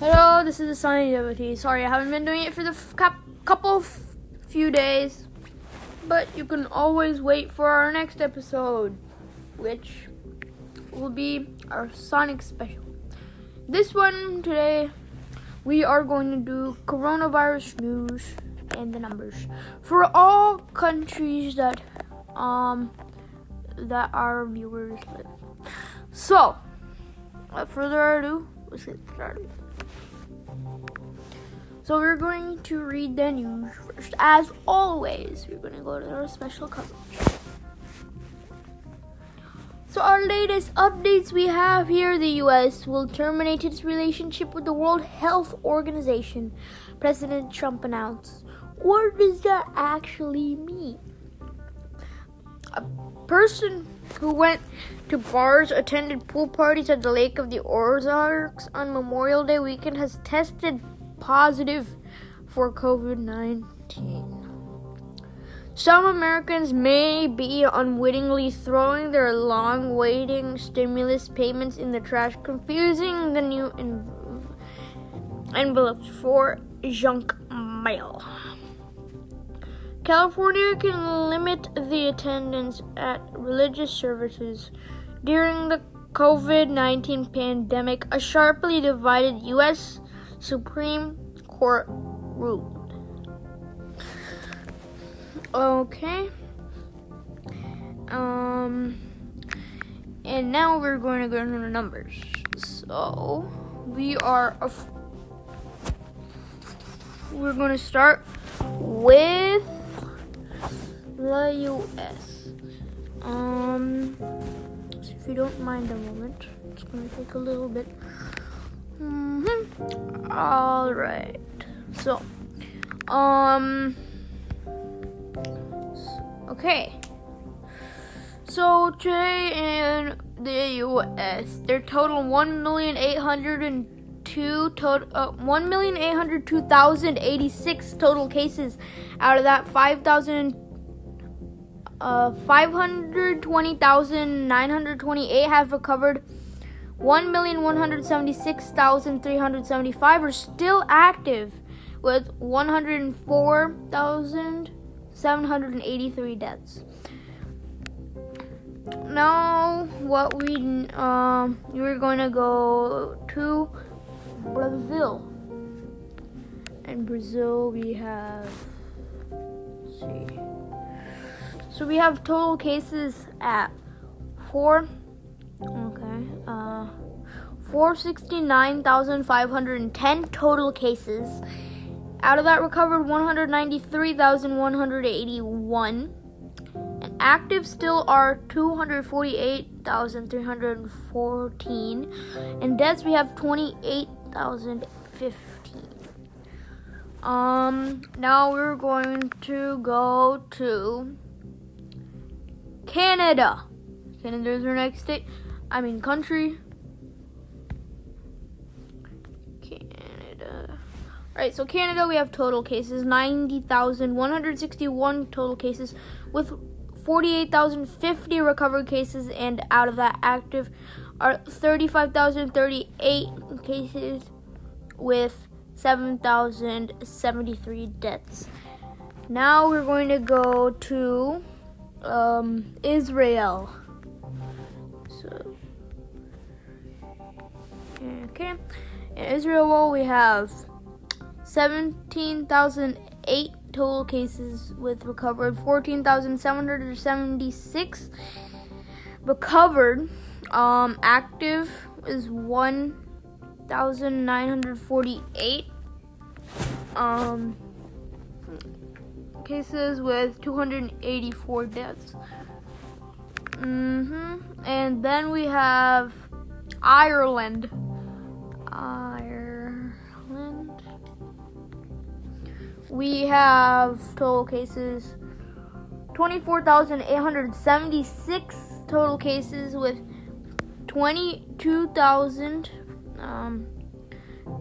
Hello, this is the Sonic Devotee. Sorry, I haven't been doing it for the f- couple f- few days, but you can always wait for our next episode, which will be our Sonic special. This one today, we are going to do coronavirus news and the numbers for all countries that um that our viewers live. So, without further ado, let's get started. So we're going to read the news first. As always, we're going to go to our special coverage. So our latest updates we have here, the US will terminate its relationship with the World Health Organization, President Trump announced. What does that actually mean? A person who went to bars, attended pool parties at the Lake of the Ozarks on Memorial Day weekend has tested positive for COVID 19. Some Americans may be unwittingly throwing their long waiting stimulus payments in the trash, confusing the new en- envelopes for junk mail. California can limit the attendance at religious services during the COVID 19 pandemic, a sharply divided U.S. Supreme Court ruled. Okay. Um, and now we're going to go into the numbers. So we are. Af- we're going to start with the U.S. Um, if you don't mind a moment, it's going to take a little bit. Mm-hmm. All right. So, um, okay. So today in the U.S., their total one million eight hundred and two total uh, one million eight hundred two thousand eighty six total cases. Out of that, five thousand uh, 520,928 have recovered. 1,176,375 are still active, with 104,783 deaths. Now, what we um, we're going to go to Brazil. In Brazil, we have. See. So we have total cases at four. Uh, four sixty nine thousand five hundred and ten total cases. Out of that, recovered one hundred ninety three thousand one hundred eighty one. And active still are two hundred forty eight thousand three hundred fourteen. And deaths we have twenty eight thousand fifteen. Um. Now we're going to go to Canada. Canada is our next state. I mean country. Canada. Alright, so Canada we have total cases 90,161 total cases with 48,050 recovered cases and out of that active are 35,038 cases with 7,073 deaths. Now we're going to go to um, Israel. So, okay. In Israel, we have 17,008 total cases with recovered, 14,776 recovered. Um, active is 1,948. Um, cases with 284 deaths. Mhm. And then we have Ireland. Ireland. We have total cases 24,876 total cases with 22,000 um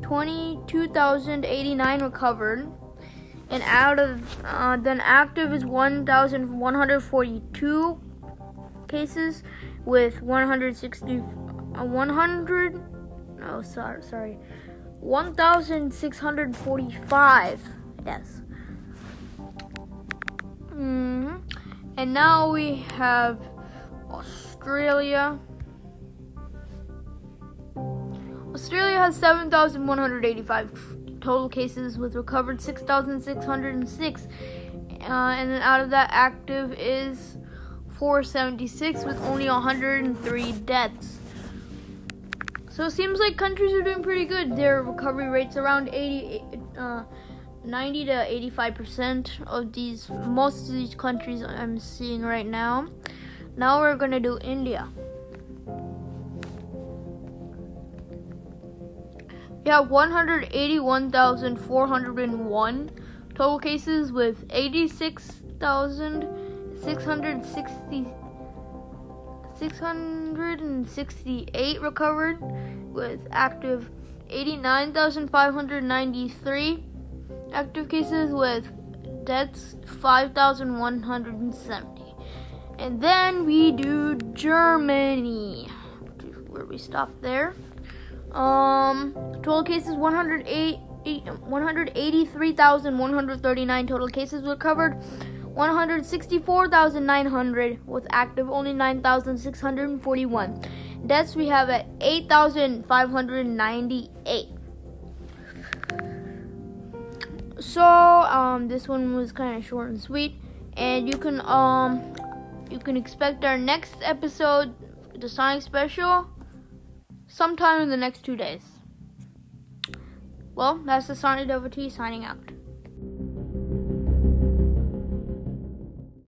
22,089 recovered. And out of uh, then active is 1,142 cases with 160 uh, 100 no sorry sorry 1,645. Yes. Mm-hmm. And now we have Australia. Australia has 7,185 total cases with recovered 6,606. Uh, and then out of that, active is 476 with only 103 deaths. So it seems like countries are doing pretty good. Their recovery rates around 80, uh, 90 to 85 percent of these. Most of these countries I'm seeing right now. Now we're gonna do India. We have 181,401 total cases with 86,660 668 recovered with active 89,593 active cases with deaths 5,170. And then we do Germany, where we stop there. Um, total cases 108, 183,139 total cases recovered. 164,900 with active only 9,641. Deaths we have at 8,598. So um, this one was kind of short and sweet, and you can um you can expect our next episode, the Sonic special sometime in the next two days. Well, that's the Sonic Devotee signing out.